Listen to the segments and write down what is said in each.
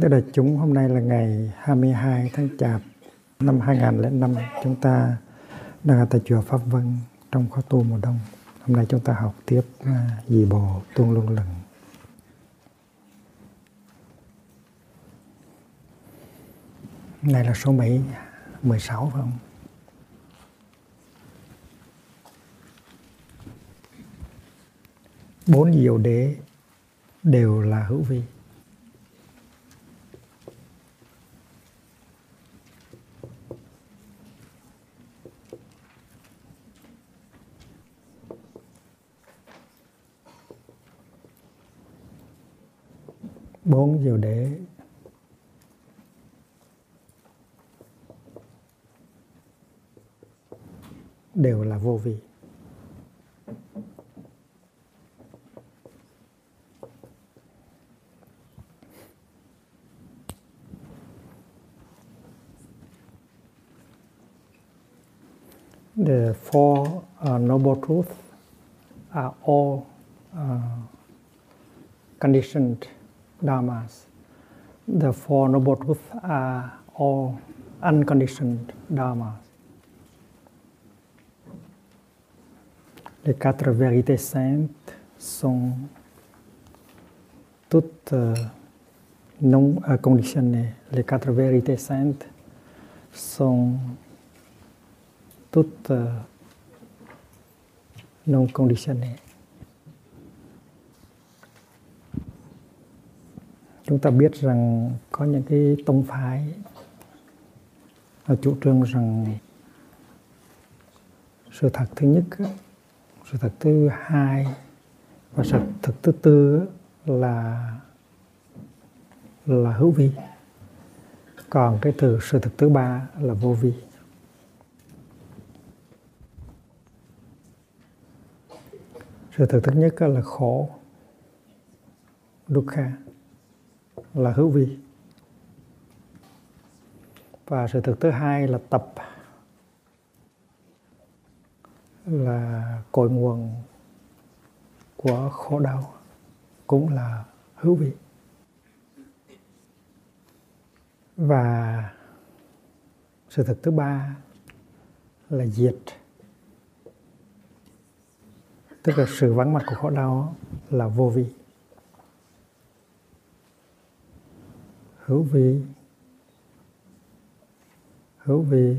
Kính thưa đại chúng, hôm nay là ngày 22 tháng Chạp năm 2005. Chúng ta đang ở tại chùa Pháp Vân trong khóa tu mùa đông. Hôm nay chúng ta học tiếp à, dì bồ tuôn luân lần. Này là số mấy 16 phải không? Bốn diệu đế đều là hữu vi. Bốn diệu đế. Đều là vô vi the four uh, noble truths are all uh, conditioned dharmas. The four noble truths are all unconditioned dharmas. Les quatre vérités saintes sont toutes euh, non euh, conditionnées. Les quatre vérités saintes sont toutes euh, non conditionnées. Chúng ta biết rằng có những cái tông phái là chủ trương rằng sự thật thứ nhất, sự thật thứ hai và sự thật thứ tư là là hữu vi. Còn cái từ sự thật thứ ba là vô vi. Sự thật thứ nhất là khổ dukkha là hữu vi. Và sự thực thứ hai là tập, là cội nguồn của khổ đau cũng là hữu vi. Và sự thực thứ ba là diệt. Tức là sự vắng mặt của khổ đau là vô vị. Hữu vị, hữu vị,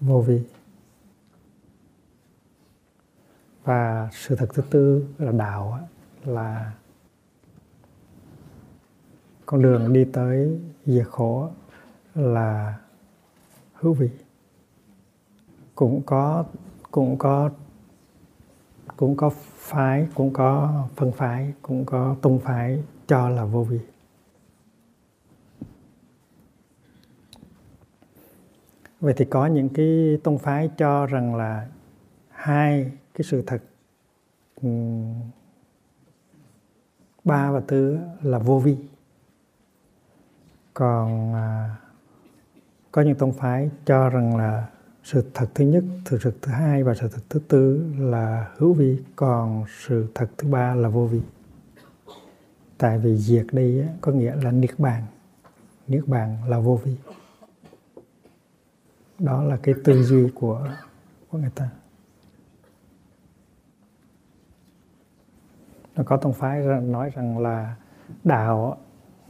vô vị và sự thật thứ tư là đạo là con đường đi tới diệt khổ là hữu vị cũng có cũng có cũng có phái cũng có phân phái cũng có tông phái cho là vô vị vậy thì có những cái tông phái cho rằng là hai cái sự thật ừ, ba và tư là vô vi. Còn à, có những tông phái cho rằng là sự thật thứ nhất sự thật thứ hai và sự thật thứ tư là hữu vi còn sự thật thứ ba là vô vi. Tại vì diệt đi có nghĩa là niết bàn. Niết bàn là vô vi đó là cái tư duy của của người ta. Nó có tông phái nói rằng là đạo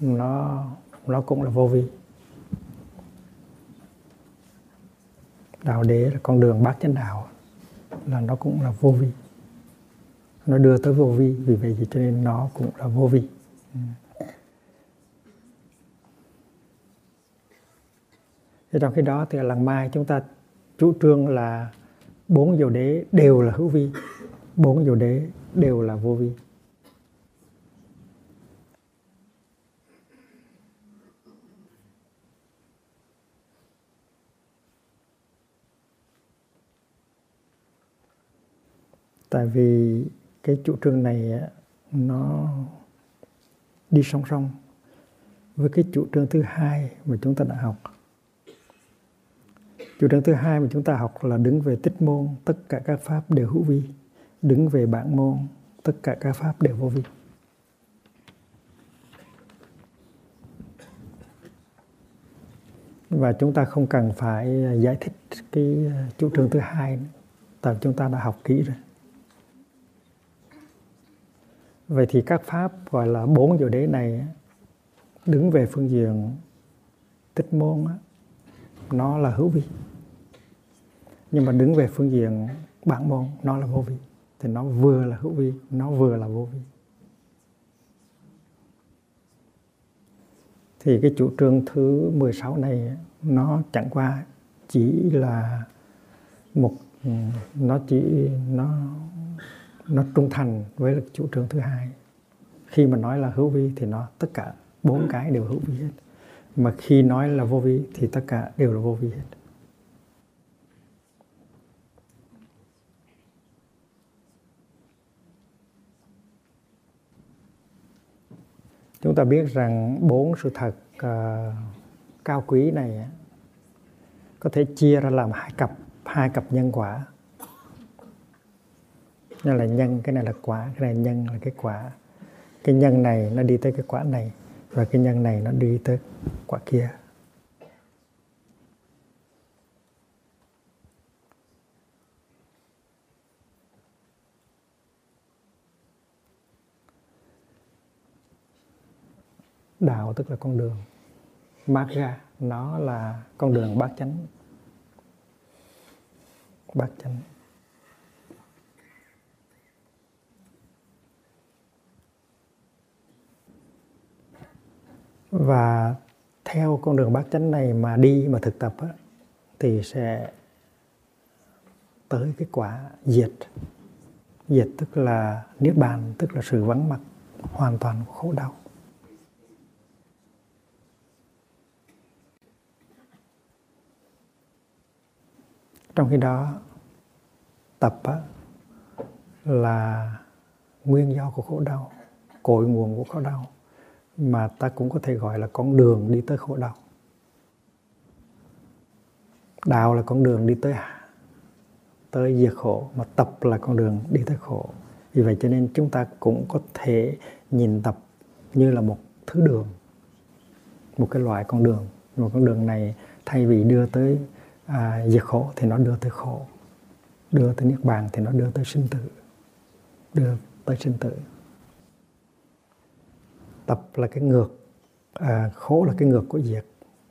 nó nó cũng là vô vi. Đạo đế là con đường bát chánh đạo, là nó cũng là vô vi. Nó đưa tới vô vi, vì vậy cho nên nó cũng là vô vi. Ừ. trong khi đó thì ở làng mai chúng ta chủ trương là bốn dầu đế đều là hữu vi, bốn dầu đế đều là vô vi. Tại vì cái chủ trương này nó đi song song với cái chủ trương thứ hai mà chúng ta đã học chủ trương thứ hai mà chúng ta học là đứng về tích môn tất cả các pháp đều hữu vi. Đứng về bản môn tất cả các pháp đều vô vi. Và chúng ta không cần phải à, giải thích cái à, chủ trương thứ hai nữa, tại chúng ta đã học kỹ rồi. Vậy thì các pháp gọi là bốn diệu đế này đứng về phương diện tích môn nó là hữu vi nhưng mà đứng về phương diện bản môn, nó là vô vi. Thì nó vừa là hữu vi, nó vừa là vô vi. Thì cái chủ trương thứ 16 này, nó chẳng qua chỉ là một, nó chỉ, nó nó trung thành với chủ trương thứ hai. Khi mà nói là hữu vi thì nó, tất cả bốn cái đều hữu vi hết. Mà khi nói là vô vi thì tất cả đều là vô vi hết. Chúng ta biết rằng bốn sự thật uh, cao quý này có thể chia ra làm hai cặp hai cặp nhân quả. Nên là nhân cái này là quả cái này nhân là cái quả. Cái nhân này nó đi tới cái quả này và cái nhân này nó đi tới quả kia. Đạo tức là con đường marga nó là con đường bát chánh. Bát chánh. Và theo con đường bát chánh này mà đi mà thực tập á, thì sẽ tới cái quả diệt. Diệt tức là niết bàn tức là sự vắng mặt hoàn toàn của khổ đau. Trong khi đó tập á, là nguyên do của khổ đau cội nguồn của khổ đau mà ta cũng có thể gọi là con đường đi tới khổ đau. Đạo là con đường đi tới tới diệt khổ mà tập là con đường đi tới khổ. Vì vậy cho nên chúng ta cũng có thể nhìn tập như là một thứ đường một cái loại con đường. Một con đường này thay vì đưa tới à, diệt khổ thì nó đưa tới khổ đưa tới niết bàn thì nó đưa tới sinh tử đưa tới sinh tử. Tập là cái ngược à, khổ là cái ngược của diệt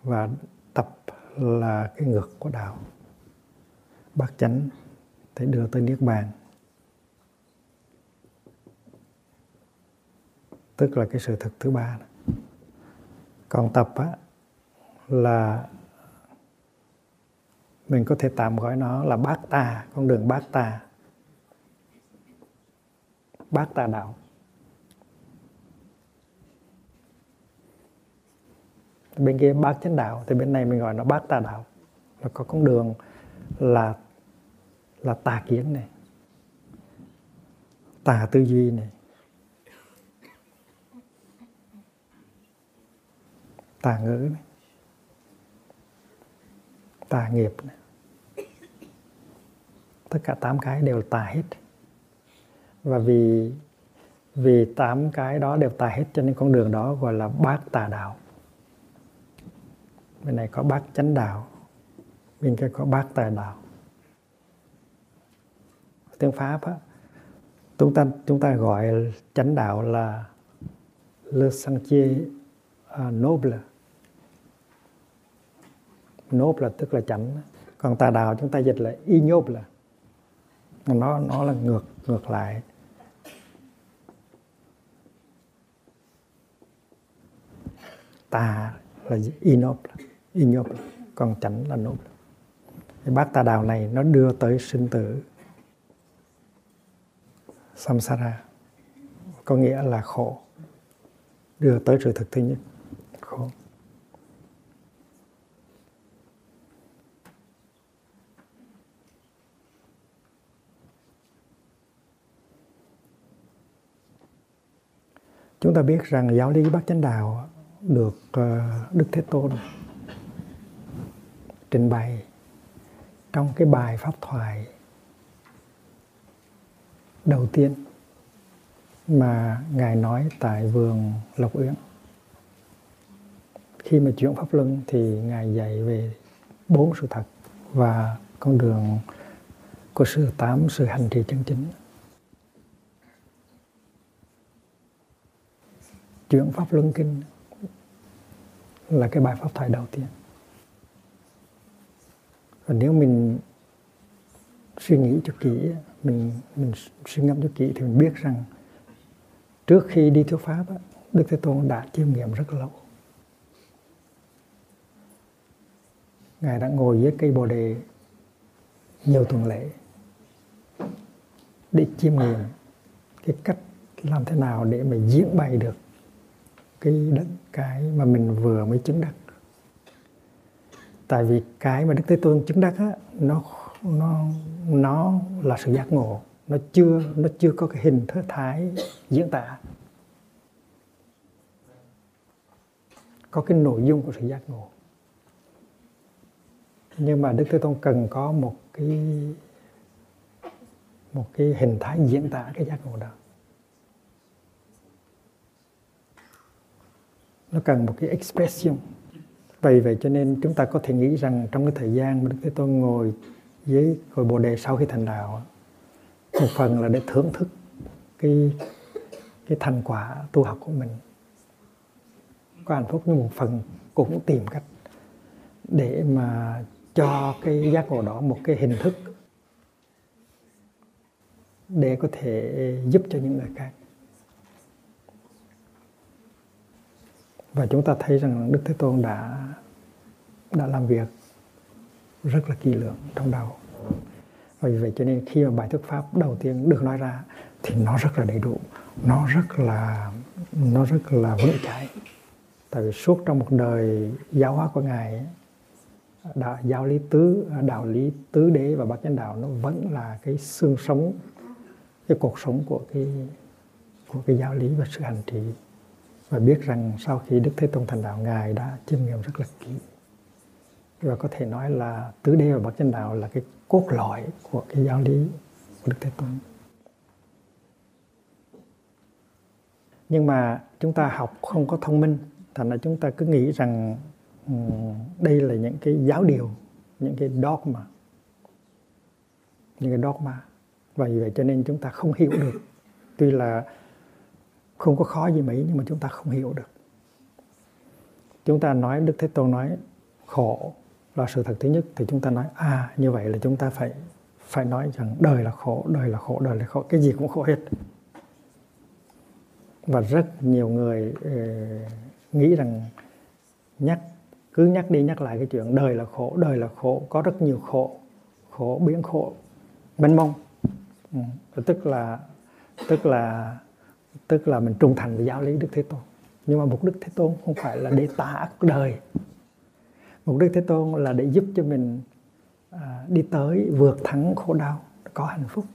và tập là cái ngược của đạo. Bát chánh để đưa tới niết bàn. Tức là cái sự thực thứ ba. Còn tập á, là mình có thể tạm gọi nó là bát tà, con đường bát tà. Bát tà đạo. Bên kia bát chánh đạo, thì bên này mình gọi nó bát tà đạo. Là có con đường là là tà kiến này, tà tư duy này, tà ngữ này, tà nghiệp này tất cả tám cái đều tà hết. Và vì vì tám cái đó đều tà hết cho nên con đường đó gọi là bát tà đạo. Bên này có bát chánh đạo bên kia có bát tà đạo. Tiếng pháp á, chúng ta chúng ta gọi chánh đạo là le sentier uh, à, noble. Noble tức là chánh. Còn tà đạo chúng ta dịch là ignoble nó nó là ngược ngược lại. Tà là inop ignoble còn chánh là noble cái bát tà đạo này nó đưa tới sinh tử samsara, có nghĩa là khổ, đưa tới sự thực thứ nhất khổ chúng ta biết rằng giáo lý bát chánh đạo được ờ, đức thế tôn trình bày trong cái bài pháp thoại đầu tiên mà ngài nói tại vườn lộc uyển. Khi mà chuyển pháp luân thì ngài dạy về bốn sự thật và con đường của sự tám sự hành trì chân chính. Chuyển pháp luân kinh là cái bài pháp thoại đầu tiên. Và nếu mình suy nghĩ cho kỹ, mình mình suy ngẫm cho kỹ thì mình biết rằng trước khi đi thuyết pháp đức thế tôn đã chiêm nghiệm rất lâu. Ngài đã ngồi dưới cây bồ đề nhiều tuần lễ để chiêm nghiệm cái cách làm thế nào để mà diễn bày được cái cái mà mình vừa mới chứng đắc. Tại vì cái mà đức thế tôn chứng đắc á, nó nó nó là sự giác ngộ, nó chưa nó chưa có cái hình thức thái diễn tả. Có cái nội dung của sự giác ngộ. Nhưng mà đức thế tôn cần có một cái một cái hình thái diễn tả cái giác ngộ đó. Nó cần một cái expression. Vì vậy cho nên chúng ta có thể nghĩ rằng trong cái thời gian mà đức thế tôn ngồi với hội bồ đề sau khi thành đạo một phần là để thưởng thức cái cái thành quả tu học của mình. Có hạnh phúc nhưng một phần cũng tìm cách để mà cho cái giác ngộ đó một cái hình thức để có thể giúp cho những người khác. Và chúng ta thấy rằng đức thế tôn đã đã làm việc rất là kỳ lưỡng trong đầu và vì vậy cho nên khi mà bài thuyết pháp đầu tiên được nói ra thì nó rất là đầy đủ, nó rất là, nó rất là vững chãi. Tại vì suốt trong một đời giáo hóa của ngài đạo giáo lý tứ, đạo lý tứ đế và bát chánh đạo nó vẫn là cái xương sống, cái cuộc sống của cái của cái giáo lý và sự hành trì và biết rằng sau khi Đức Thế Tôn thành đạo ngài đã chiêm nghiệm rất là kỹ và có thể nói là tứ đế và bát chánh đạo là cái cốt lõi của cái giáo lý của Đức Thế Tôn. Nhưng mà chúng ta học không có thông minh, thành ra chúng ta cứ nghĩ rằng ừ, đây là những cái giáo điều, những cái dogma, những cái dogma. Và vì vậy cho nên chúng ta không hiểu được. Tuy là không có khó gì mấy nhưng mà chúng ta không hiểu được. Chúng ta nói Đức Thế Tôn nói khổ là sự thật thứ nhất thì chúng ta nói à như vậy là chúng ta phải phải nói rằng đời là khổ đời là khổ đời là khổ cái gì cũng khổ hết và rất nhiều người uh, nghĩ rằng nhắc cứ nhắc đi nhắc lại cái chuyện đời là khổ đời là khổ có rất nhiều khổ khổ biến khổ mênh mông ừ. tức là tức là tức là mình trung thành với giáo lý đức thế tôn. Nhưng mà mục đích thế tôn không phải là để tả đời. Mục đích thế tôn là để giúp cho mình à, đi tới vượt thắng khổ đau có hạnh phúc.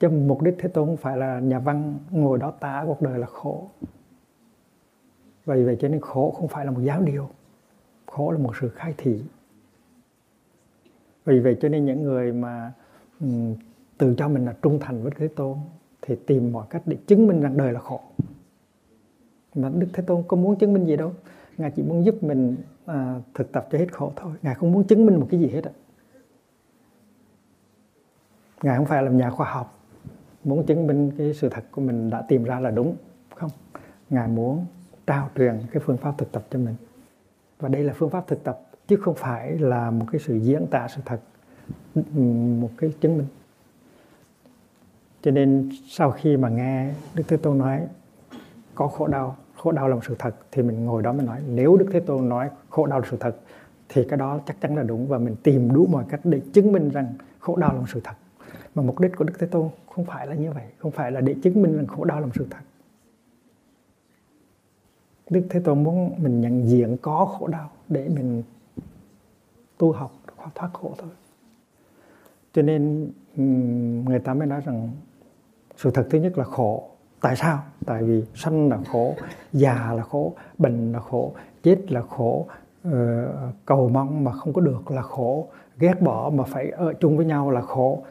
Chứ mục đích thế tôn không phải là nhà văn ngồi đó tả cuộc đời là khổ. Vì vậy cho nên khổ không phải là một giáo điều. Khổ là một sự khai thị. Vì vậy cho nên những người mà um, tự cho mình là trung thành với thế tôn thì tìm mọi cách để chứng minh rằng đời là khổ. Mà đức thế tôn có muốn chứng minh gì đâu. Ngài chỉ muốn giúp mình à, thực tập cho hết khổ thôi. Ngài không muốn chứng minh một cái gì hết ạ. Ngài không phải là nhà khoa học. Muốn chứng minh cái sự thật của mình đã tìm ra là đúng không? Ngài muốn trao truyền cái phương pháp thực tập cho mình. Và đây là phương pháp thực tập chứ không phải là một cái sự diễn tả sự thật một cái chứng minh cho nên sau khi mà nghe đức thế tôn nói có khổ đau khổ đau là một sự thật, thì mình ngồi đó mình nói, nếu đức thế tôn nói khổ đau là sự thật, thì cái đó chắc chắn là đúng và mình tìm đủ mọi cách để chứng minh rằng khổ đau là một sự thật. Mà mục đích của đức thế tôn không phải là như vậy, không phải là để chứng minh rằng khổ đau là một sự thật. Đức thế tôn muốn mình nhận diện có khổ đau để mình tu học thoát khổ thôi. Cho nên người ta mới nói rằng sự thật thứ nhất là khổ tại sao tại vì sanh là khổ già là khổ bệnh là khổ chết là khổ ờ, cầu mong mà không có được là khổ ghét bỏ mà phải ở chung với nhau là khổ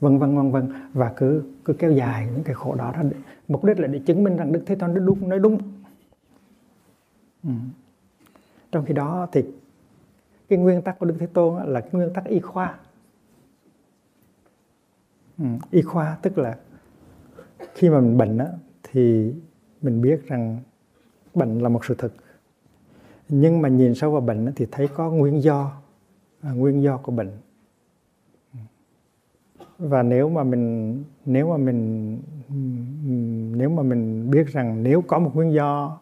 vân vân vân vân và cứ cứ kéo dài những cái khổ đó ra. mục đích là để chứng minh rằng đức thế tôn nói đúng nói đúng ừ. trong khi đó thì cái nguyên tắc của đức thế tôn là cái nguyên tắc y khoa ừ, y khoa tức là khi mà mình bệnh á, thì mình biết rằng bệnh là một sự thật. Nhưng mà nhìn sâu vào bệnh thì thấy có nguyên do à, nguyên do của bệnh. Và nếu mà mình nếu mà mình nếu mà mình biết rằng nếu có một nguyên do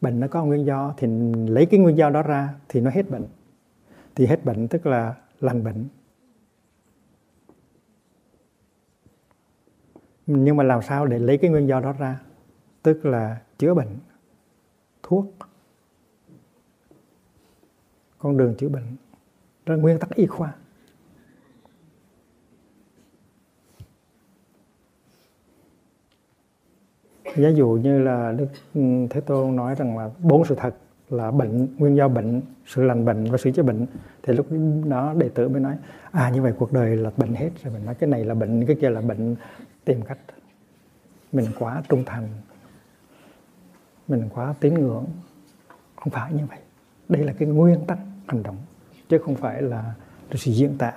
bệnh nó có một nguyên do thì lấy cái nguyên do đó ra thì nó hết bệnh. Thì hết bệnh tức là lành bệnh. Nhưng mà làm sao để lấy cái nguyên do đó ra? Tức là chữa bệnh, thuốc. Con đường chữa bệnh đó là nguyên tắc y khoa. Ví dụ như là đức ừ, thế tôn nói rằng là bốn sự thật là bệnh, nguyên do bệnh, sự lành bệnh và sự chữa bệnh. Thì lúc đó đệ tử mới nói à như vậy cuộc đời là bệnh hết rồi. Mình nói, cái này là bệnh, cái kia là bệnh tìm cách. Mình quá trung thành. Mình quá tín ngưỡng. Không phải như vậy. Đây là cái nguyên tắc hành động chứ không phải là sự diễn tả.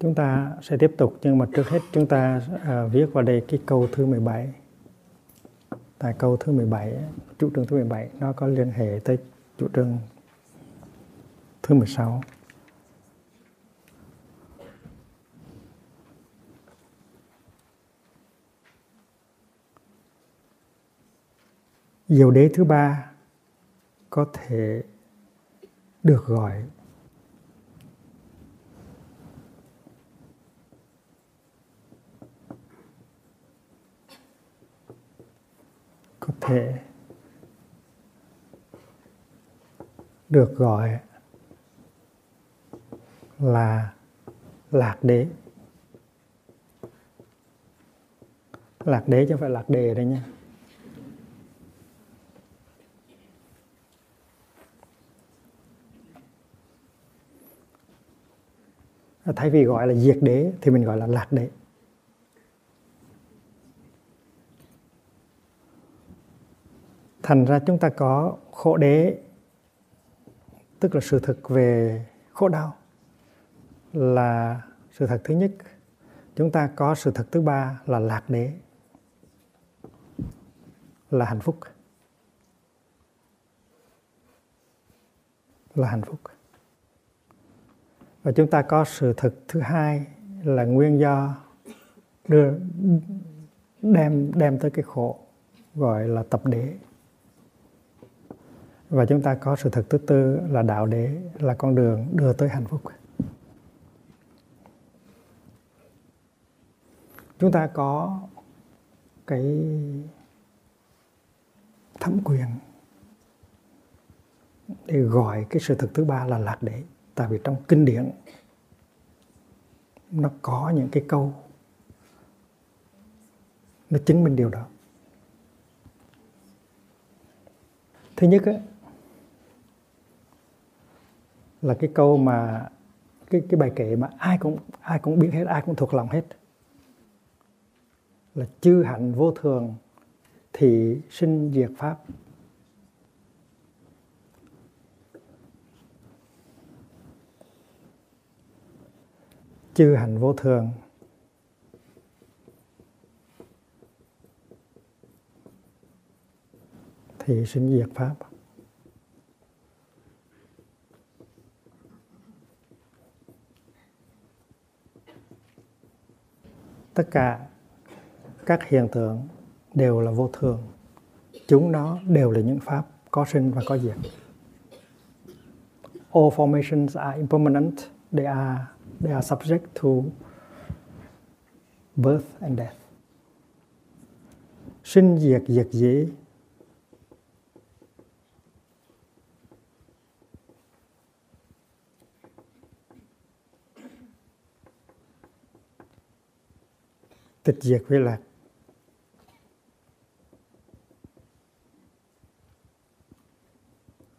Chúng ta sẽ tiếp tục nhưng mà trước hết chúng ta à, viết vào đây cái câu thứ 17. Tại câu thứ 17, chủ trương thứ 17 nó có liên hệ tới chủ trương thứ 16. Diệu đế thứ ba có thể được gọi có thể được gọi là lạc đế. Lạc đế chứ không phải lạc đề đây nha. Thay vì gọi là diệt đế thì mình gọi là lạc đế. Thành ra chúng ta có khổ đế, tức là sự thực về khổ đau là sự thật thứ nhất. Chúng ta có sự thật thứ ba là lạc đế, là hạnh phúc. Là hạnh phúc. Và chúng ta có sự thực thứ hai là nguyên do đưa, đem đem tới cái khổ gọi là tập đế và chúng ta có sự thật thứ tư là đạo đế là con đường đưa tới hạnh phúc. Chúng ta có cái thẩm quyền để gọi cái sự thật thứ ba là lạc đế. Tại vì trong kinh điển nó có những cái câu nó chứng minh điều đó. Thứ nhất ấy, là cái câu mà cái cái bài kệ mà ai cũng ai cũng biết hết, ai cũng thuộc lòng hết. Là chư hạnh vô thường thì sinh diệt pháp. Chư hạnh vô thường. Thì sinh diệt pháp. Tất cả các hiện tượng đều là vô thường. Chúng nó đều là những pháp có sinh và có diệt. All formations are impermanent. They are they are subject to birth and death. Sinh, diệt diệt dĩ tịch diệt với lạc.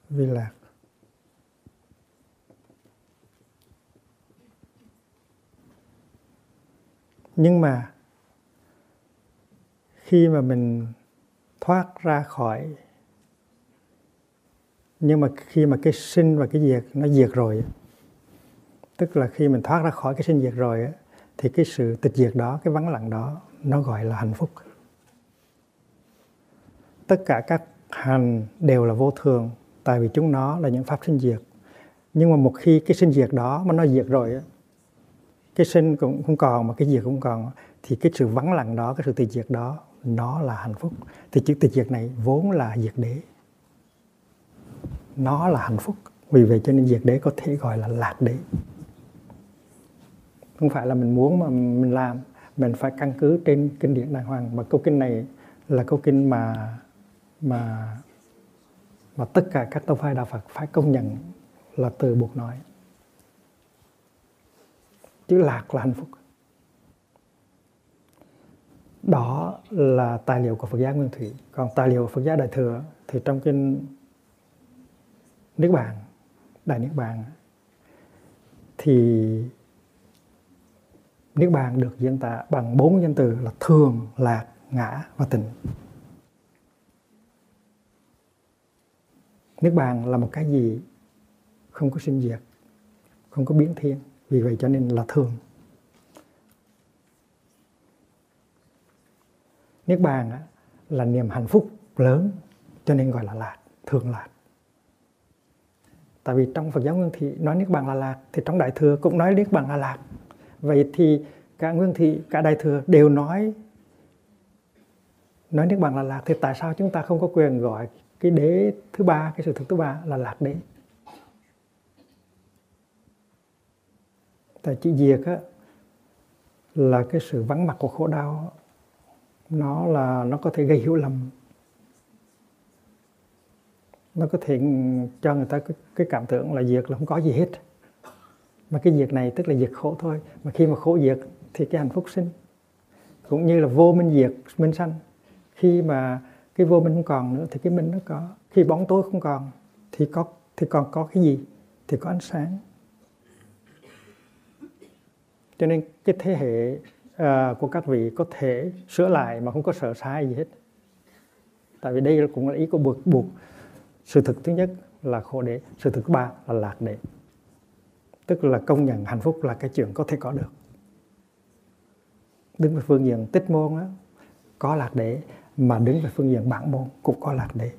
Vi lạc. Nhưng mà khi mà mình thoát ra khỏi, nhưng mà khi mà cái sinh và cái diệt nó diệt rồi tức là khi mình thoát ra khỏi cái sinh diệt rồi thì cái sự tịch diệt đó, cái vắng lặng đó, nó gọi là hạnh phúc. Tất cả các hành đều là vô thường, tại vì chúng nó là những pháp sinh diệt. Nhưng mà một khi cái sinh diệt đó mà nó diệt rồi cái sinh cũng không còn mà cái diệt cũng còn, thì cái sự vắng lặng đó, cái sự tịch diệt đó, nó là hạnh phúc. Thì chữ tịch diệt này vốn là diệt đế. Nó là hạnh phúc. Vì vậy cho nên diệt đế có thể gọi là lạc đế không phải là mình muốn mà mình làm. Mình phải căn cứ trên kinh điển đàng hoàng. Mà câu kinh này là câu kinh mà mà mà tất cả các tông phái đạo Phật phải công nhận là từ buộc nói. Chữ lạc là hạnh phúc. Đó là tài liệu của Phật giáo Nguyên Thủy. Còn tài liệu của Phật giáo Đại Thừa thì trong kinh Niết Bàn, Đại Niết Bàn thì Niết Bàn được diễn tả bằng bốn danh từ là thường, lạc, ngã và tịnh. Niết Bàn là một cái gì không có sinh diệt, không có biến thiên. Vì vậy cho nên là thường. Niết Bàn là niềm hạnh phúc lớn cho nên gọi là lạc, thường lạc. Tại vì trong Phật giáo Nguyên Thị nói Niết Bàn là lạc thì trong Đại Thừa cũng nói Niết Bàn là lạc vậy thì cả nguyên thị cả đại thừa đều nói nói niết bàn là lạc. Thì tại sao chúng ta không có quyền gọi cái đế thứ ba cái sự thực thứ ba là lạc đế? Tại chữ diệt á là cái sự vắng mặt của khổ đau. Nó là nó có thể gây hiểu lầm. Nó có thể cho người ta cái, cái cảm tưởng là diệt là không có gì hết mà cái diệt này tức là diệt khổ thôi. Mà khi mà khổ diệt thì cái hạnh phúc sinh. Cũng như là vô minh diệt minh sanh. Khi mà cái vô minh không còn nữa thì cái minh nó có. Khi bóng tối không còn thì có thì còn có cái gì? Thì có ánh sáng. Cho nên cái thế hệ uh, của các vị có thể sửa lại mà không có sợ sai gì hết. Tại vì đây cũng là ý của buộc buộc sự thực thứ nhất là khổ đế sự thực thứ ba là lạc đế tức là công nhận hạnh phúc là cái chuyện có thể có được. Đứng về phương diện tích môn đó, có lạc đế mà đứng về phương diện bản môn cũng có lạc đế.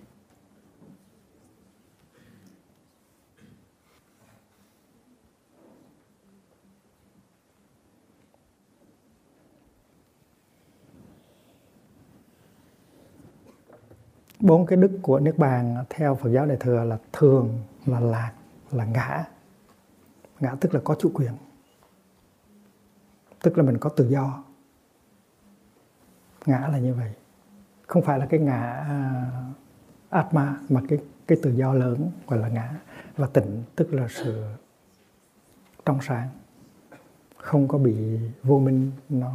Bốn cái đức của nước bàn theo Phật giáo Đại thừa là thường là lạc là ngã ngã tức là có chủ quyền. Tức là mình có tự do. Ngã là như vậy. Không phải là cái ngã uh, atma mà cái cái tự do lớn gọi là ngã và tịnh tức là sự trong sáng. Không có bị vô minh nó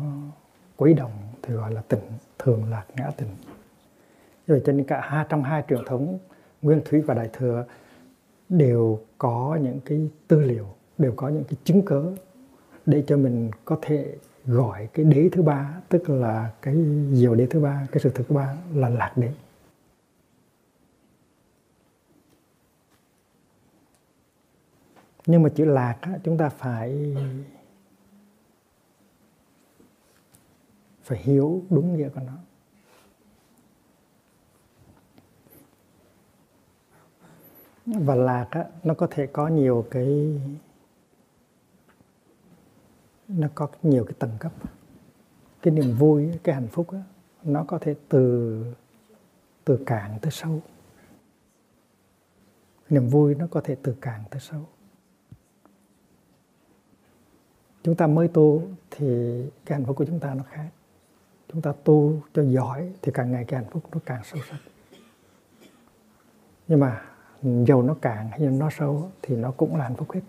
quấy động thì gọi là tịnh thường là ngã tịnh. Rồi cho nên cả hai trong hai truyền thống nguyên thủy và đại thừa đều có những cái tư liệu đều có những cái chứng cớ để cho mình có thể gọi cái đế thứ ba tức là cái diệu đế thứ ba cái sự thực thứ ba là lạc đế. Nhưng mà chữ lạc á, chúng ta phải phải hiểu đúng nghĩa của nó. Và lạc á, nó có thể có nhiều cái nó có nhiều cái tầng cấp. Cái niềm vui cái hạnh phúc đó, nó có thể từ từ cạn tới sâu. Niềm vui nó có thể từ cạn tới sâu. Chúng ta mới tu thì cái hạnh phúc của chúng ta nó khác. Chúng ta tu cho giỏi thì càng ngày cái hạnh phúc nó càng sâu sắc. Nhưng mà dầu nó cạn hay nó sâu thì nó cũng là hạnh phúc hết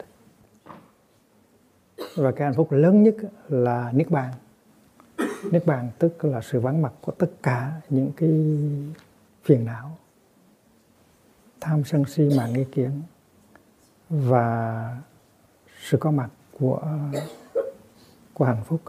và cái hạnh phúc lớn nhất là niết bàn. Niết bàn tức là sự vắng mặt của tất cả những cái phiền não, tham sân si, mạng nghi kiến và sự có mặt của của hạnh phúc.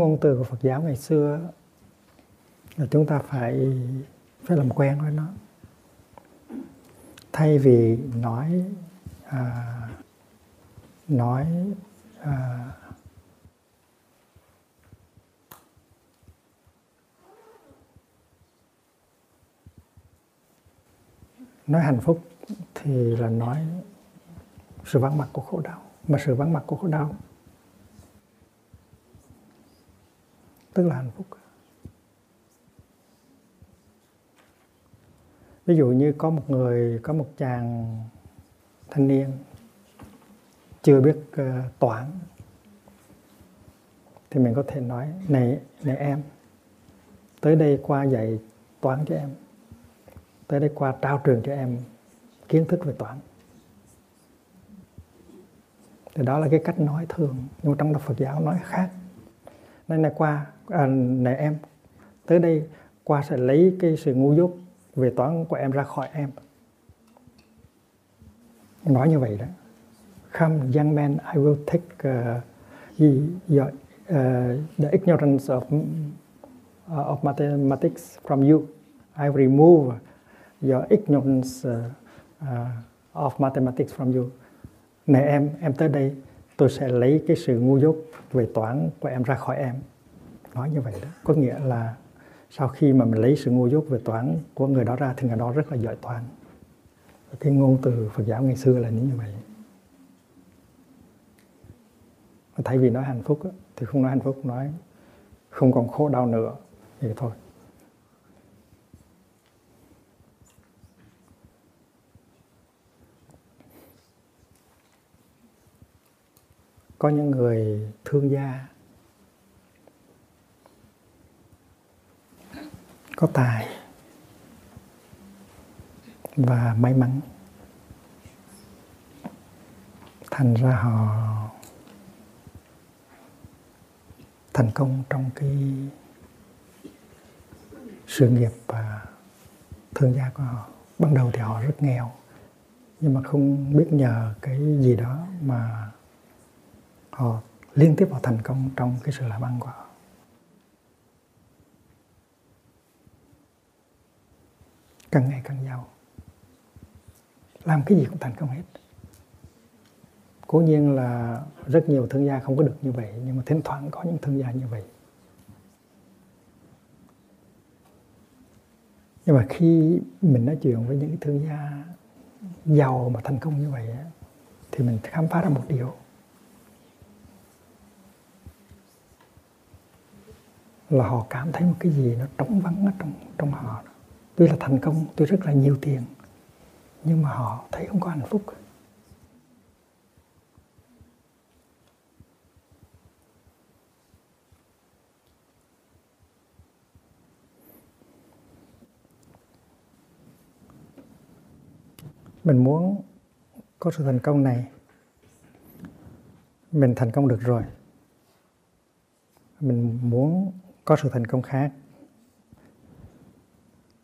Ngôn từ của Phật giáo ngày xưa là chúng ta phải phải làm quen với nó. Thay vì nói à, nói à, nói hạnh phúc thì là nói sự vắng mặt của khổ đau. Mà sự vắng mặt của khổ đau tức là hạnh phúc. Ví dụ như có một người có một chàng thanh niên chưa biết uh, toán thì mình có thể nói này này em tới đây qua dạy toán cho em. Tới đây qua trao trường cho em kiến thức về toán. Thì đó là cái cách nói thường nhưng trong đạo Phật giáo nói khác nên là qua à, này em. Tới đây qua sẽ lấy cái sự ngu dốt về toán của em ra khỏi em. Nói như vậy đó. Come young man I will take uh, your, uh, the ignorance of uh, of mathematics from you. I will remove your ignorance uh, uh, of mathematics from you. Này em em tới đây tôi sẽ lấy cái sự ngu dốt về toán của em ra khỏi em. Nói như vậy đó. Có nghĩa là sau khi mà mình lấy sự ngu dốt về toán của người đó ra thì người đó rất là giỏi toán. Cái ngôn từ Phật giáo ngày xưa là như vậy. Thay vì nói hạnh phúc thì không nói hạnh phúc, nói không còn khổ đau nữa. Vậy thôi. Có những người thương gia, có tài và may mắn. Thành ra họ thành công trong cái sự nghiệp và thương gia của họ. Ban đầu thì họ rất nghèo, nhưng mà không biết nhờ cái gì đó mà họ liên tiếp họ thành công trong cái sự làm ăn của họ. Càng ngày càng giàu. Làm cái gì cũng thành công hết. Cố nhiên là rất nhiều thương gia không có được như vậy, nhưng mà thỉnh thoảng có những thương gia như vậy. Nhưng mà khi mình nói chuyện với những thương gia giàu mà thành công như vậy thì mình khám phá ra một điều. Là họ cảm thấy một cái gì nó trống vắng ở trong trong họ. Tuy là thành công, tuy rất là nhiều tiền, nhưng mà họ thấy không có hạnh phúc. Mình muốn có sự thành công này. Mình thành công được rồi. Mình muốn có sự thành công khác.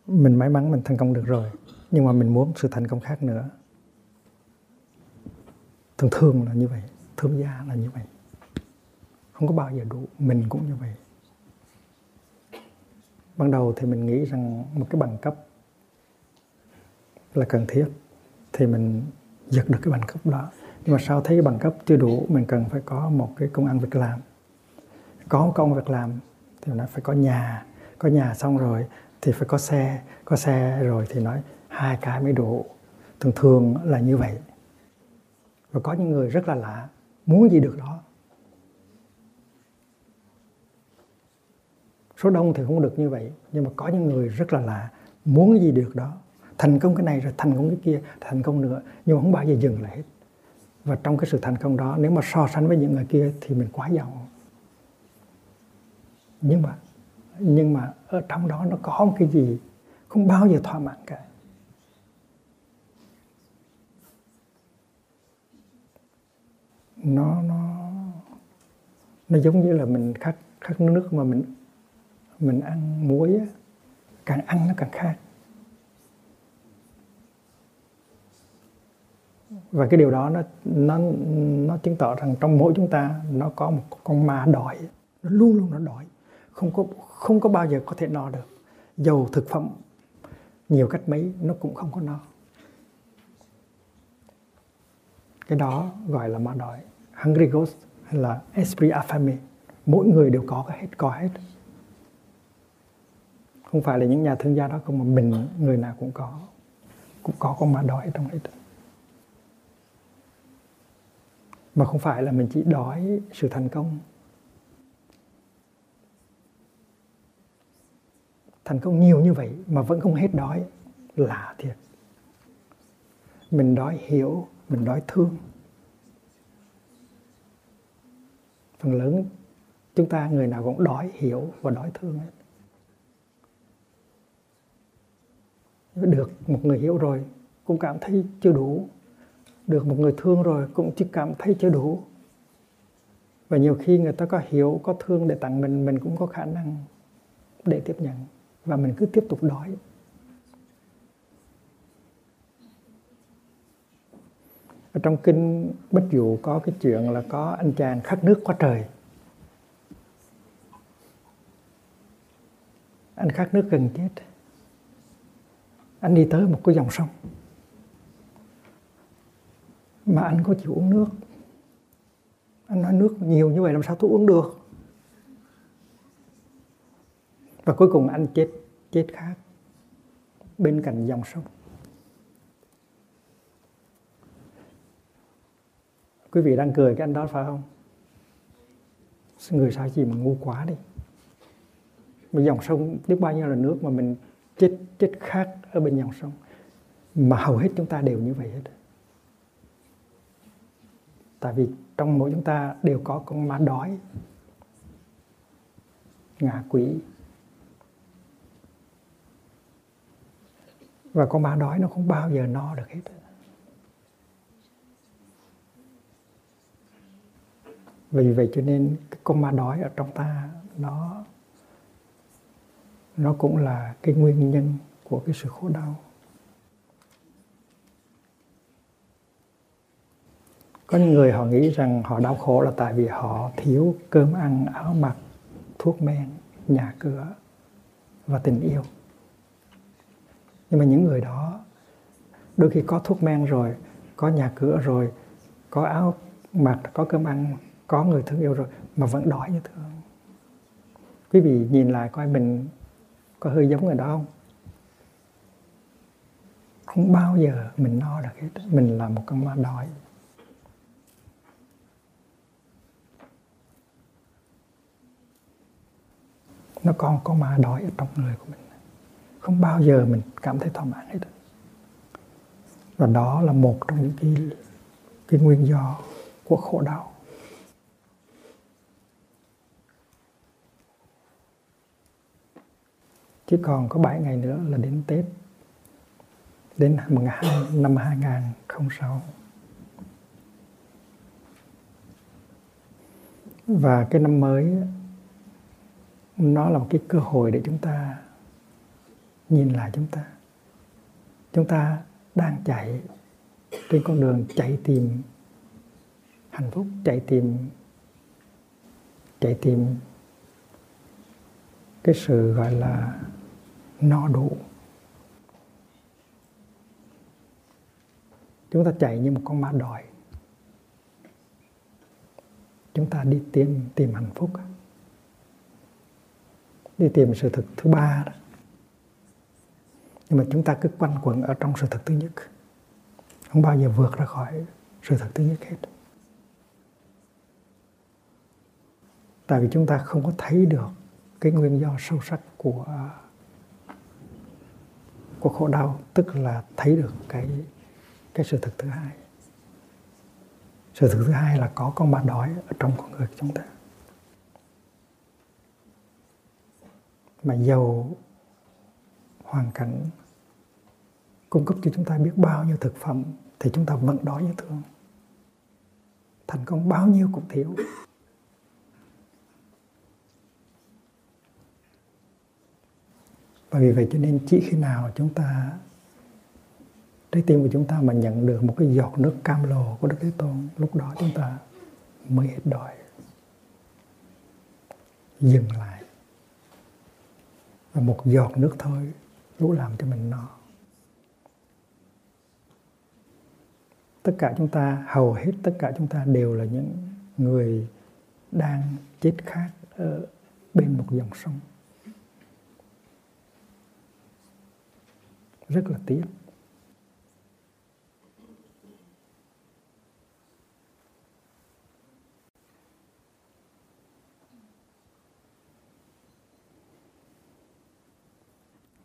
Mình may mắn mình thành công được rồi, nhưng mà mình muốn sự thành công khác nữa. Thường thường là như vậy, thương gia là như vậy. Không có bao giờ đủ, mình cũng như vậy. Ban đầu thì mình nghĩ rằng một cái bằng cấp là cần thiết, thì mình giật được cái bằng cấp đó. Nhưng mà sau thấy cái bằng cấp chưa đủ, mình cần phải có một cái công ăn việc làm. Có công việc làm thì nó phải có nhà. Có nhà xong rồi thì phải có xe. Có xe rồi thì nói hai cái mới đủ. Thường thường là như vậy. Và có những người rất là lạ, muốn gì được đó. Số đông thì không được như vậy, nhưng mà có những người rất là lạ, muốn gì được đó. Thành công cái này rồi thành công cái kia, thành công nữa, nhưng mà không bao giờ dừng lại hết. Và trong cái sự thành công đó, nếu mà so sánh với những người kia thì mình quá giàu nhưng mà nhưng mà ở trong đó nó có một cái gì không bao giờ thỏa mãn cả. Nó nó nó giống như là mình khát khát nước mà mình mình ăn muối á, càng ăn nó càng khát. Và cái điều đó nó nó nó chứng tỏ rằng trong mỗi chúng ta nó có một con ma đòi nó luôn luôn nó đòi không có không có bao giờ có thể no được. Dầu thực phẩm, nhiều cách mấy, nó cũng không có no. Cái đó gọi là ma đói hungry ghost hay là esprit affamé mỗi người đều có hết có hết. Không phải là những nhà thương gia đó không, mà mình, người nào cũng có. Cũng có con ma đói trong hết. Mà không phải là mình chỉ đói sự thành công. Thành công nhiều như vậy mà vẫn không hết đói lạ thiệt. Mình đói hiểu mình đói thương. Phần lớn chúng ta, người nào cũng đói hiểu và đói thương hết. Được một người hiểu rồi cũng cảm thấy chưa đủ. Được một người thương rồi cũng chỉ cảm thấy chưa đủ. Và nhiều khi người ta có hiểu có thương để tặng mình mình cũng có khả năng để tiếp nhận và mình cứ tiếp tục đói. Ở trong kinh bất dụ có cái chuyện là có anh chàng khát nước quá trời. Anh khát nước gần chết. Anh đi tới một cái dòng sông. Mà anh có chịu uống nước. Anh nói, nước nhiều như vậy làm sao tôi uống được? Và cuối cùng anh chết chết khác, bên cạnh dòng sông. Quý vị đang cười cái anh đó phải không? Người sao gì mà ngu quá đi. Mà dòng sông biết bao nhiêu là nước mà mình chết chết khác ở bên dòng sông. Mà hầu hết chúng ta đều như vậy hết. Tại vì trong mỗi chúng ta đều có con ma đói, ngạ quỷ và con ma đói nó không bao giờ no được hết. Vì vậy cho nên con ma đói ở trong ta, nó nó cũng là cái nguyên nhân của cái sự khổ đau. Có những người họ nghĩ rằng họ đau khổ là tại vì họ thiếu cơm ăn, áo mặc, thuốc men, nhà cửa và tình yêu nhưng mà những người đó, đôi khi có thuốc men rồi, có nhà cửa rồi, có áo mặc, có cơm ăn, có người thương yêu rồi, mà vẫn đói như thường. Quý vị nhìn lại coi mình có hơi giống người đó không? Không bao giờ mình no được hết. Mình là một con ma đói. Nó còn có ma đói ở trong người của mình không bao giờ mình cảm thấy thỏa mãn hết và đó là một trong những cái cái nguyên do của khổ đau. Chỉ còn có 7 ngày nữa là đến Tết. Đến năm 2006 và cái năm mới nó là một cái cơ hội để chúng ta nhìn lại chúng ta. Chúng ta đang chạy trên con đường chạy tìm hạnh phúc, chạy tìm chạy tìm cái sự gọi là no đủ. Chúng ta chạy như một con ma đòi. Chúng ta đi tìm tìm hạnh phúc. Đi tìm sự thực thứ ba đó nhưng mà chúng ta cứ quanh quẩn ở trong sự thật thứ nhất. Không bao giờ vượt ra khỏi sự thật thứ nhất hết. Tại vì chúng ta không có thấy được cái nguyên do sâu sắc của của khổ đau, tức là thấy được cái cái sự thật thứ hai. Sự thực thứ hai là có con bạn đói ở trong con người của chúng ta. Mà giàu hoàn cảnh cung cấp cho chúng ta biết bao nhiêu thực phẩm thì chúng ta vẫn đói như thường. Thành công bao nhiêu cũng thiếu. Và vì vậy cho nên chỉ khi nào chúng ta, trái tim của chúng ta mà nhận được một cái giọt nước cam lồ của Đức Thế Tôn, lúc đó chúng ta mới hết đói. Dừng lại. Và một giọt nước thôi đủ làm cho mình no. Tất cả chúng ta, hầu hết tất cả chúng ta đều là những người đang chết khát ở bên một dòng sông. Rất là tiếc.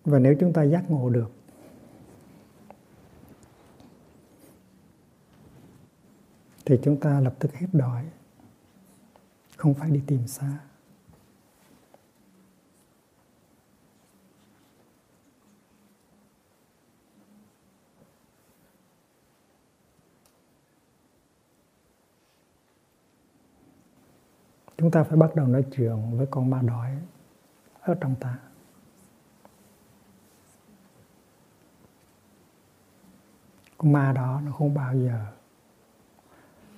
Và nếu chúng ta giác ngộ được, thì chúng ta lập tức hết đói không phải đi tìm xa. Chúng ta phải bắt đầu nói chuyện với con ma đói ở trong ta. Con ma đó nó không bao giờ,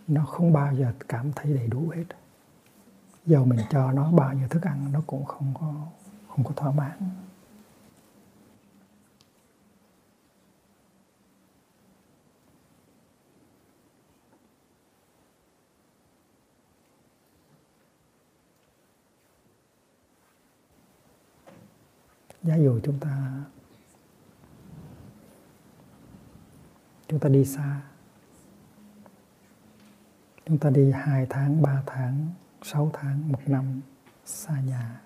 nó không bao giờ cảm thấy đầy đủ hết. Dầu mình cho nó bao nhiêu thức ăn, nó cũng không có không có thỏa mãn. Giả dụ chúng ta chúng ta đi xa. Chúng ta đi hai tháng, ba tháng, sáu tháng, một năm xa nhà.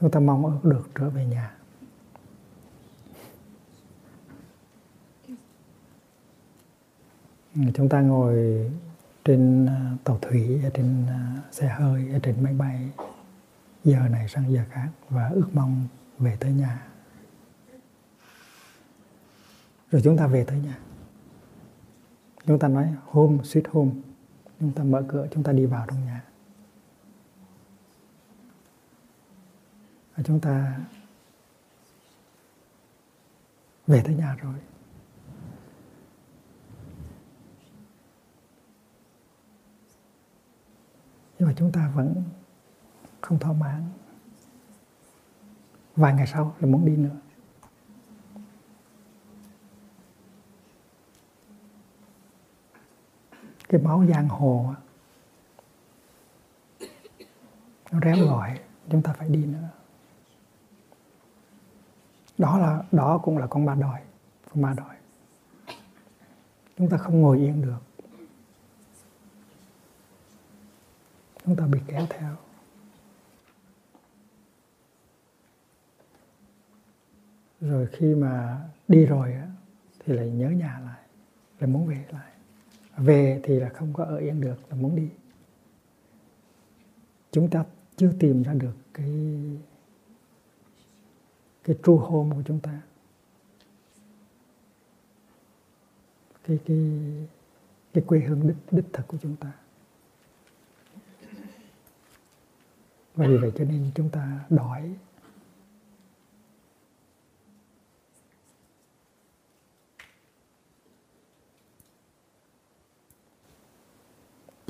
Chúng ta mong ước được trở về nhà. Chúng ta ngồi trên à, tàu thủy trên à, xe hơi trên máy bay, giờ này sang giờ khác và ước mong về tới nhà rồi chúng ta về tới nhà. Chúng ta nói, home, sweet home. Chúng ta mở cửa, chúng ta đi vào trong nhà. Và chúng ta về tới nhà rồi. Nhưng mà chúng ta vẫn không thỏa mãn. Vài ngày sau là muốn đi nữa. Cái máu giang hồ nó réo gọi, chúng ta phải đi nữa. Đó là, đó cũng là con ma đòi, con ma đòi. Chúng ta không ngồi yên được. Chúng ta bị kéo theo. Rồi khi mà đi rồi thì lại nhớ nhà lại lại muốn về lại về thì là không có ở yên được, là muốn đi. Chúng ta chưa tìm ra được cái cái true home của chúng ta. Cái cái cái quê hương đích đích thực của chúng ta. Và vì vậy cho nên chúng ta đói.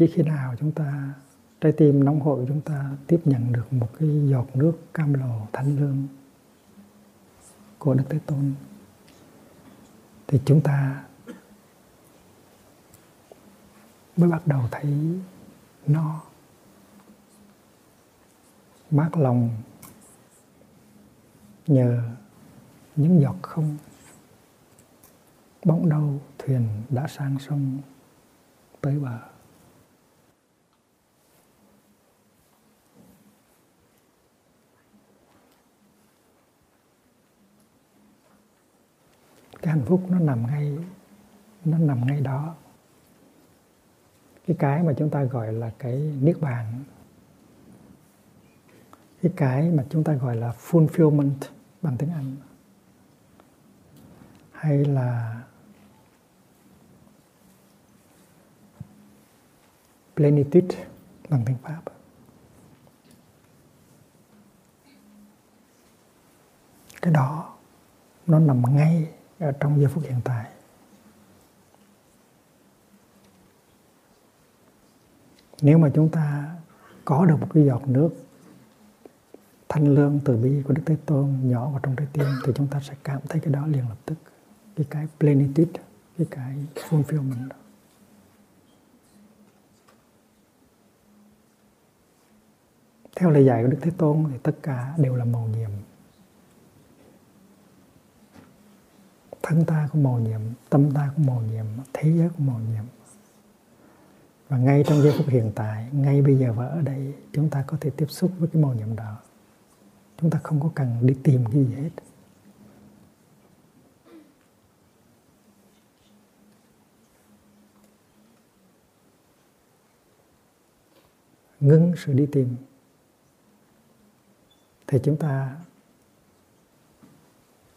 Chỉ khi nào chúng ta, trái tim nóng hội chúng ta tiếp nhận được một cái giọt nước cam lồ thánh lương của đức thế tôn, thì chúng ta mới bắt đầu thấy no mát lòng nhờ những giọt không bỗng đâu thuyền đã sang sông tới bờ. Cái hạnh phúc nó nằm ngay, nó nằm ngay đó. Cái cái mà chúng ta gọi là cái niết bàn, cái cái mà chúng ta gọi là fulfillment bằng tiếng Anh, hay là plenitude bằng tiếng Pháp. Cái đó nó nằm ngay trong giây phút hiện tại. Nếu mà chúng ta có được một cái giọt nước thanh lương từ bi của Đức Thế Tôn nhỏ vào trong trái tim, thì chúng ta sẽ cảm thấy cái đó liền lập tức. Cái cái plenitude, cái cái fulfillment. Đó. theo lời dạy của Đức Thế Tôn thì tất cả đều là màu nhiệm. Thân ta cũng màu nhiệm, tâm ta cũng màu nhiệm, thế giới cũng màu nhiệm. Và ngay trong giây phút hiện tại, ngay bây giờ và ở đây, chúng ta có thể tiếp xúc với cái màu nhiệm đó. Chúng ta không có cần đi tìm cái gì hết. Ngưng sự đi tìm. Thì chúng ta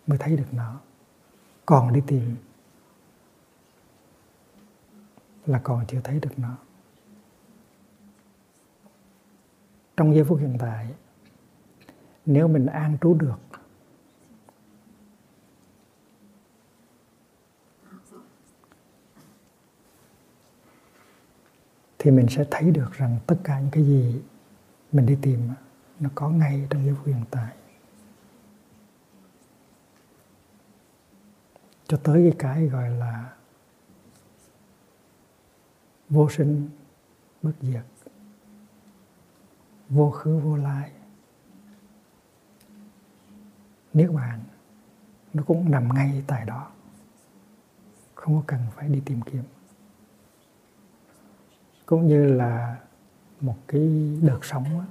mới thấy được nó còn đi tìm là còn chưa thấy được nó. Trong giây phút hiện tại, nếu mình an trú được, thì mình sẽ thấy được rằng tất cả những cái gì mình đi tìm nó có ngay trong giây phút hiện tại. Cho tới cái cái gọi là vô sinh bất diệt vô khứ vô lai. Niết bàn nó cũng nằm ngay tại đó. Không có cần phải đi tìm kiếm. Cũng như là một cái đợt sóng đó,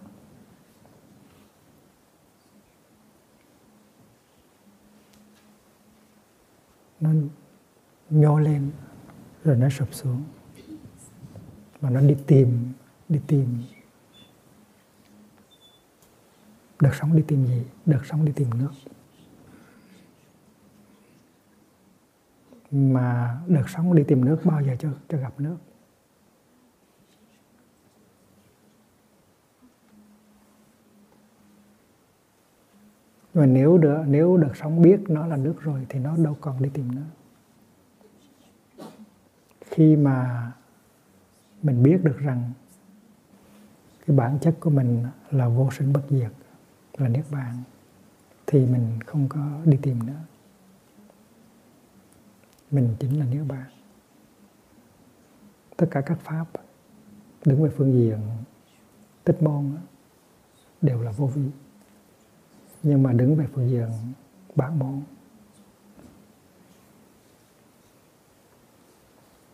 nó nhô lên, rồi nó sụp xuống. Mà nó đi tìm đi tìm. Đợt sóng đi tìm gì? Đợt sóng đi tìm nước. Mà đợt sóng đi tìm nước bao giờ chưa? Cho gặp nước. Mà nếu được nếu được sống biết nó là nước rồi thì nó đâu còn đi tìm nữa. Khi mà mình biết được rằng cái bản chất của mình là vô sinh bất diệt, là niết bàn, thì mình không có đi tìm nữa. Mình chính là niết bàn. Tất cả các pháp, đứng về phương diện tích môn đều là vô vi nhưng mà đứng về phương diện bản môn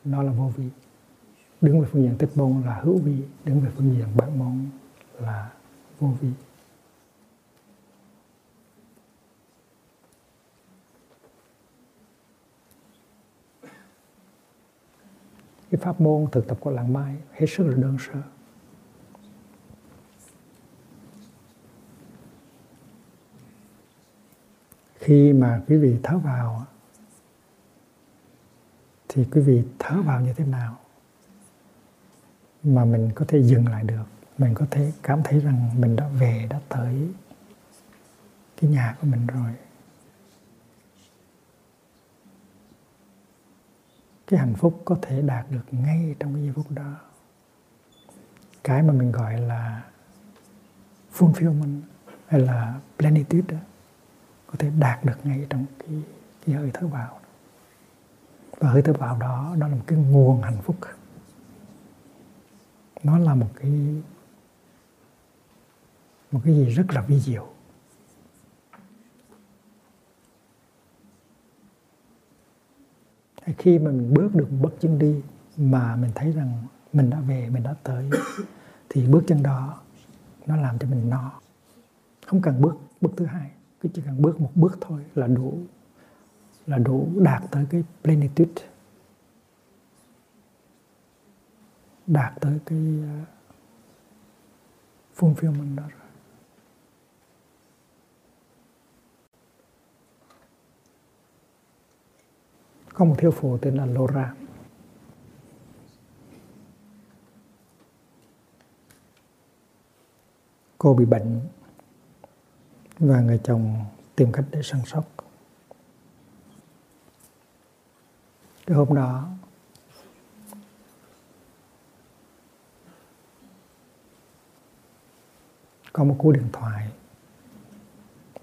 nó là vô vi. Đứng về phương diện tích môn là hữu vi, đứng về phương diện bản môn là vô vi. Cái pháp môn thực tập của làng mai hết sức là đơn sơ. Khi mà quý vị thở vào thì quý vị thở vào như thế nào mà mình có thể dừng lại được? Mình có thể cảm thấy rằng mình đã về đã tới cái nhà của mình rồi. Cái hạnh phúc có thể đạt được ngay trong cái giây phút đó. Cái mà mình gọi là fulfillment hay là plenitude đó, có thể đạt được ngay trong cái, cái hơi thở vào. Và hơi thở vào đó nó là một cái nguồn hạnh phúc. Nó là một cái một cái gì rất là vi diệu. Khi mà mình bước được một bước chân đi mà mình thấy rằng mình đã về mình đã tới thì bước chân đó nó làm cho mình no. Không cần bước bước thứ hai cứ chỉ cần bước một bước thôi là đủ là đủ đạt tới cái plenitude. Đạt tới cái uh, fulfillment đó rồi. Có một thiếu phụ tên là Laura. Cô bị bệnh và người chồng tìm cách để săn sóc. Cái hôm đó, có một cú điện thoại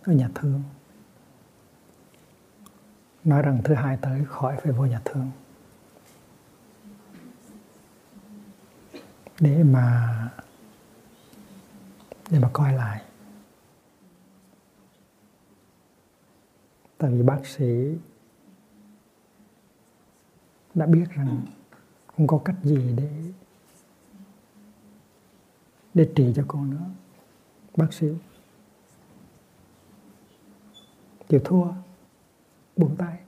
ở nhà thương. Nói rằng thứ hai tới khỏi phải vô nhà thương. Để mà để mà coi lại. Tại vì bác sĩ đã biết rằng không có cách gì để để trị cho con nữa. Bác sĩ chịu thua, buông tay.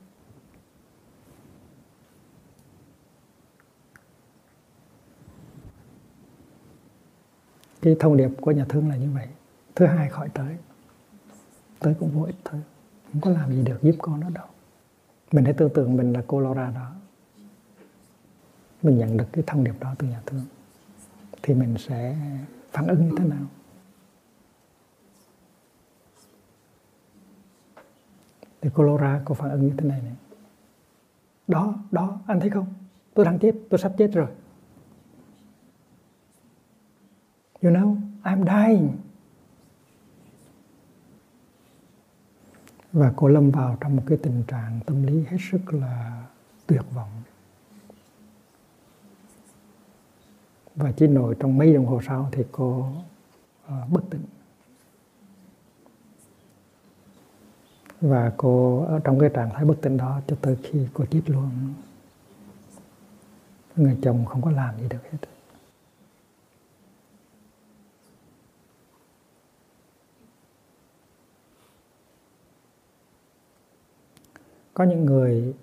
Cái thông điệp của nhà thương là như vậy. Thứ hai khỏi tới tới cũng vô ích thôi không có làm gì được giúp con nó đâu. Mình hãy tưởng tượng mình là cô Laura đó. Mình nhận được cái thông điệp đó từ nhà thương. Thì mình sẽ phản ứng như thế nào? Thì cô Laura có phản ứng như thế này này đó đó, anh thấy không? Tôi đang chết, tôi sắp chết rồi. You know, I'm dying. Và cô lâm vào trong một cái tình trạng tâm lý hết sức là tuyệt vọng. Và chỉ nổi trong mấy đồng hồ sau thì cô uh, bất tỉnh. Và cô ở trong cái trạng thái bất tỉnh đó cho tới khi cô chết luôn. Người chồng không có làm gì được hết. Có những người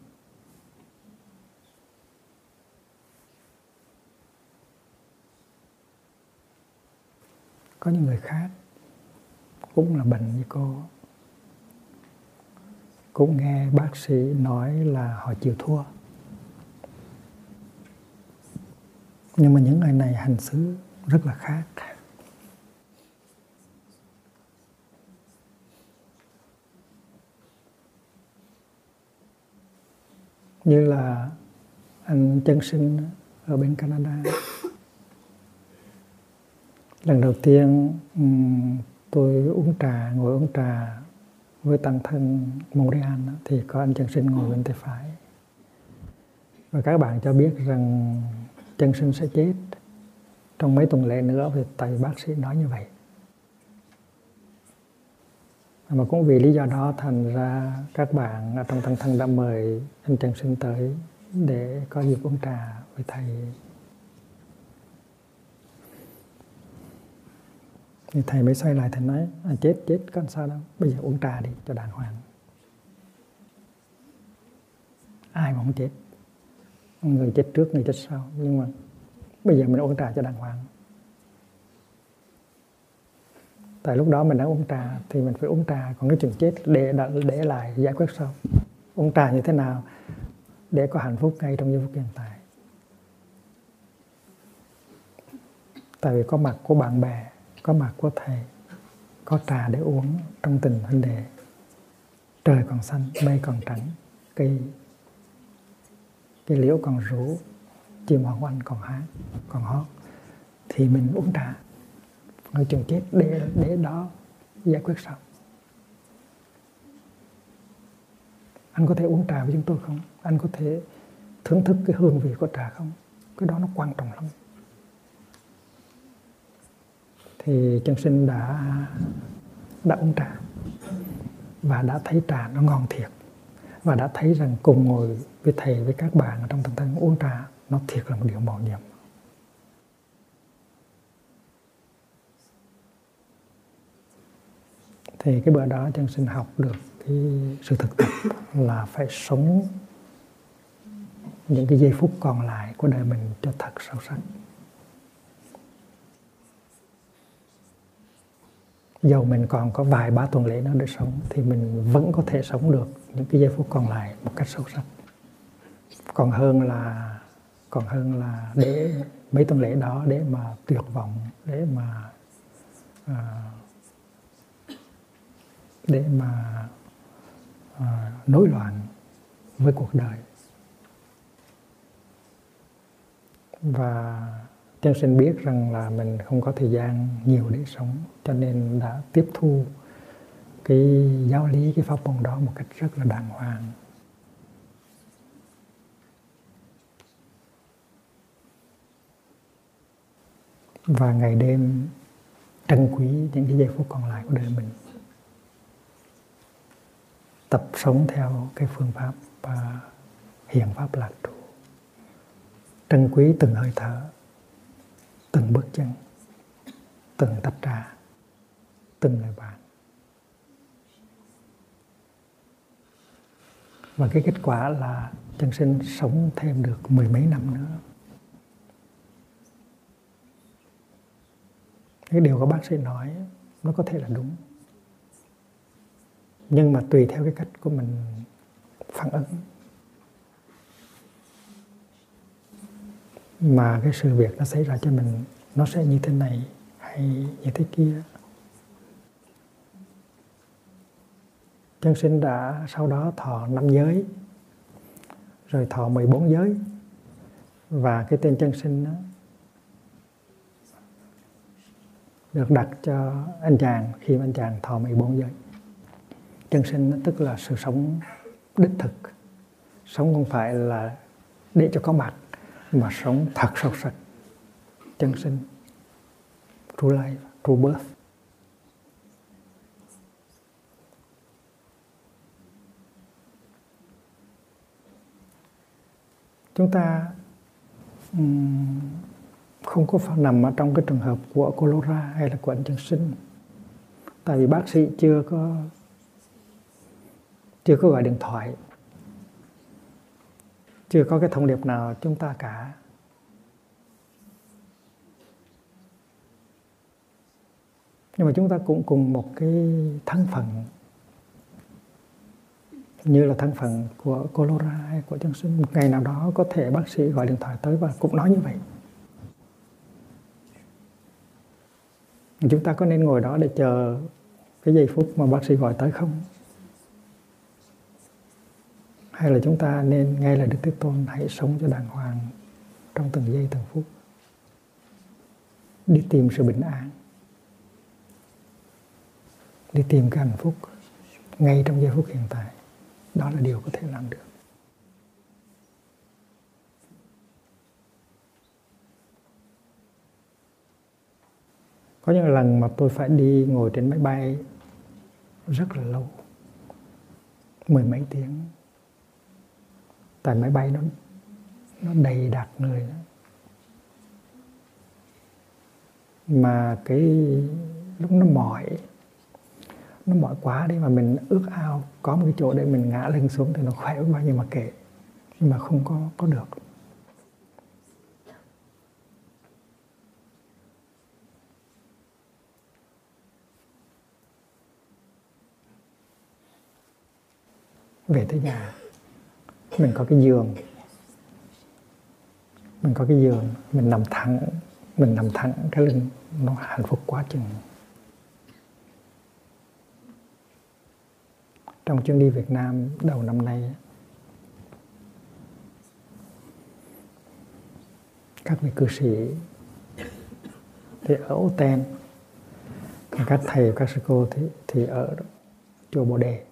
có những người khác cũng là bệnh như cô. Cũng nghe bác sĩ nói là họ chịu thua. Nhưng mà những người này hành xử rất là khác. Như là anh chân sinh ở bên Canada. Lần đầu tiên tôi uống trà, ngồi uống trà với tăng thân Montreal thì có anh chân sinh ngồi bên tay phải. Và các bạn cho biết rằng chân sinh sẽ chết trong mấy tuần lễ nữa, thì tại bác sĩ nói như vậy mà cũng vì lý do đó thành ra các bạn ở trong tăng thân đã mời anh Trần Sinh tới để có dịp uống trà với thầy. Thì thầy mới xoay lại thầy nói à, chết chết con sao đâu bây giờ uống trà đi cho đàng hoàng. Ai mà không chết? Người chết trước người chết sau. Nhưng mà bây giờ mình uống trà cho đàng hoàng. Tại lúc đó mình đã uống trà, thì mình phải uống trà. Còn cái chuyện chết để để lại, giải quyết sau. Uống trà như thế nào để có hạnh phúc ngay trong giây phút hiện tại? Tại vì có mặt của bạn bè, có mặt của thầy, có trà để uống trong tình huynh đệ. Trời còn xanh, mây còn trắng, cây cây liễu còn rủ chim hoàng oanh còn hát còn hót. Thì mình uống trà người chừng chết để để đó giải quyết xong. Anh có thể uống trà với chúng tôi không? Anh có thể thưởng thức cái hương vị của trà không? Cái đó nó quan trọng lắm. Thì chân sinh đã đã uống trà và đã thấy trà nó ngon thiệt. Và đã thấy rằng cùng ngồi với thầy, với các bạn ở trong tâm thân uống trà, nó thiệt là một điều màu nhiệm thì cái bữa đó chân sinh học được cái sự thực tập là phải sống những cái giây phút còn lại của đời mình cho thật sâu sắc. Dầu mình còn có vài ba tuần lễ nữa để sống thì mình vẫn có thể sống được những cái giây phút còn lại một cách sâu sắc. Còn hơn là còn hơn là để mấy tuần lễ đó để mà tuyệt vọng để mà uh, để mà uh, nối loạn với cuộc đời. Và chân sinh biết rằng là mình không có thời gian nhiều để sống cho nên đã tiếp thu cái giáo lý cái pháp môn đó một cách rất là đàng hoàng. Và ngày đêm trân quý những cái giây phút còn lại của đời mình tập sống theo cái phương pháp và hiện pháp lạc trụ trân quý từng hơi thở, từng bước chân, từng tách trà từng lời bạn và cái kết quả là chân sinh sống thêm được mười mấy năm nữa. Cái điều các bác sĩ nói nó có thể là đúng nhưng mà tùy theo cái cách của mình phản ứng. Mà cái sự việc nó xảy ra cho mình, nó sẽ như thế này hay như thế kia. Chân sinh đã sau đó thọ năm giới, rồi thọ 14 giới. Và cái tên chân sinh đó được đặt cho anh chàng khi anh chàng thọ 14 giới chân sinh tức là sự sống đích thực. Sống không phải là để cho có mặt mà sống thật sâu sắc. Chân sinh true life true birth. Chúng ta um, không có phải nằm ở trong cái trường hợp của cholera hay là của anh chân sinh. Tại vì bác sĩ chưa có chưa có gọi điện thoại. Chưa có cái thông điệp nào chúng ta cả. Nhưng mà chúng ta cũng cùng một cái thân phận. Như là thân phận của Colora hay của Trương sinh một ngày nào đó có thể bác sĩ gọi điện thoại tới và cũng nói như vậy. Chúng ta có nên ngồi đó để chờ cái giây phút mà bác sĩ gọi tới không? Hay là chúng ta nên ngay là Đức Thế Tôn hãy sống cho đàng hoàng trong từng giây, từng phút. Đi tìm sự bình an. Đi tìm cái hạnh phúc ngay trong giây phút hiện tại. Đó là điều có thể làm được. Có những lần mà tôi phải đi ngồi trên máy bay rất là lâu, mười mấy tiếng tại máy bay, nó nó đầy đặt người. Đó. mà cái lúc nó mỏi nó mỏi quá đi mà mình ước ao có một cái chỗ để mình ngã lưng xuống thì nó khỏe bao nhiêu mà kệ. Nhưng mà không có có được. Về tới nhà mình có cái giường. Mình có cái giường mình nằm thẳng mình nằm thẳng cái lưng nó hạnh phúc quá chừng. Trong chuyến đi Việt Nam đầu năm nay các vị cư sĩ thì ở Ô Ten còn các thầy các sư cô thì, thì ở chùa Bồ Đề.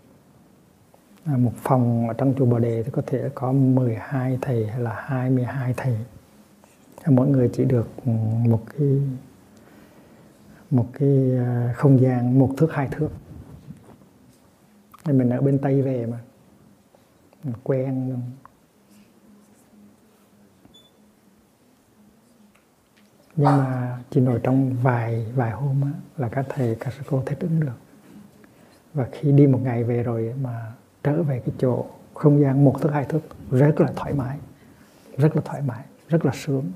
À, một phòng ở trong chùa Bồ Đề thì có thể có 12 thầy hay là 22 thầy. À, mỗi người chỉ được ừ, một cái một cái à, không gian một thước hai thước. Nên mình ở bên tây về mà. Mình quen nhưng mà chỉ nổi trong vài vài hôm á, là các thầy các sư cô thích ứng được. Và khi đi một ngày về rồi mà trở về cái chỗ không gian một thước hai thước, rất là thoải mái, rất là thoải mái, rất là sướng.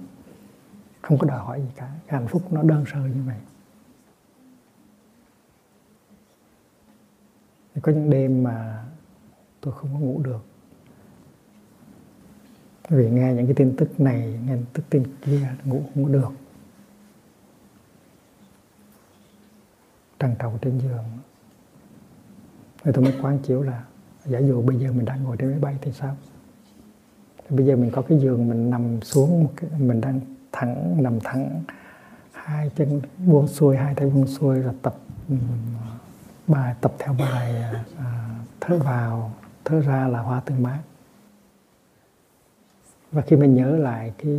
Không có đòi hỏi gì cả, cái hạnh phúc nó đơn sơ như vậy. Có những đêm mà tôi không có ngủ được, vì nghe những cái tin tức này, nghe tin tức tin kia, ngủ không có được. Trằn trọc trên giường, thì tôi mới quán chiếu là giả dụ bây giờ mình đang ngồi trên máy bay thì sao? Bây giờ mình có cái giường mình nằm xuống mình đang thẳng nằm thẳng hai chân buông xuôi hai tay buông xuôi rồi tập bài tập theo bài à, à, thở vào thở ra là hoa tương mát. Và khi mình nhớ lại cái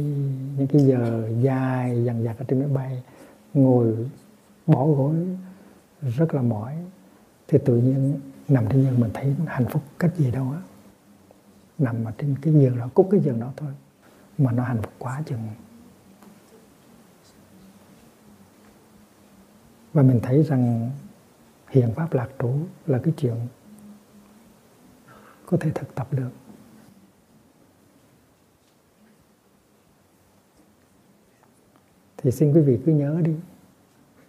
những cái giờ dài dằn dặt ở trên máy bay ngồi bỏ gối rất là mỏi thì tự nhiên nằm trên giường mình thấy hạnh phúc cách gì đâu á. Nằm ở trên cái giường đó cúc cái giường đó thôi. Mà nó hạnh phúc quá chừng. Và mình thấy rằng hiện pháp lạc trú là cái chuyện có thể thực tập được. Thì xin quý vị cứ nhớ đi,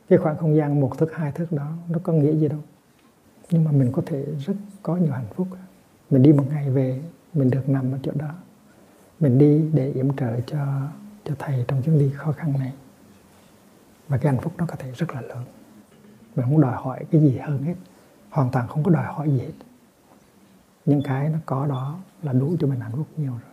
cái khoảng không gian một thức hai thức đó, nó có nghĩa gì đâu? Nhưng mà mình có thể rất có nhiều hạnh phúc. Mình đi một ngày về, mình được nằm ở chỗ đó. Mình đi để yểm trợ cho cho thầy trong chuyến đi khó khăn này. Và cái hạnh phúc nó có thể rất là lớn. Mình không đòi hỏi cái gì hơn hết. Hoàn toàn không có đòi hỏi gì hết. Những cái nó có đó là đủ cho mình hạnh phúc nhiều rồi.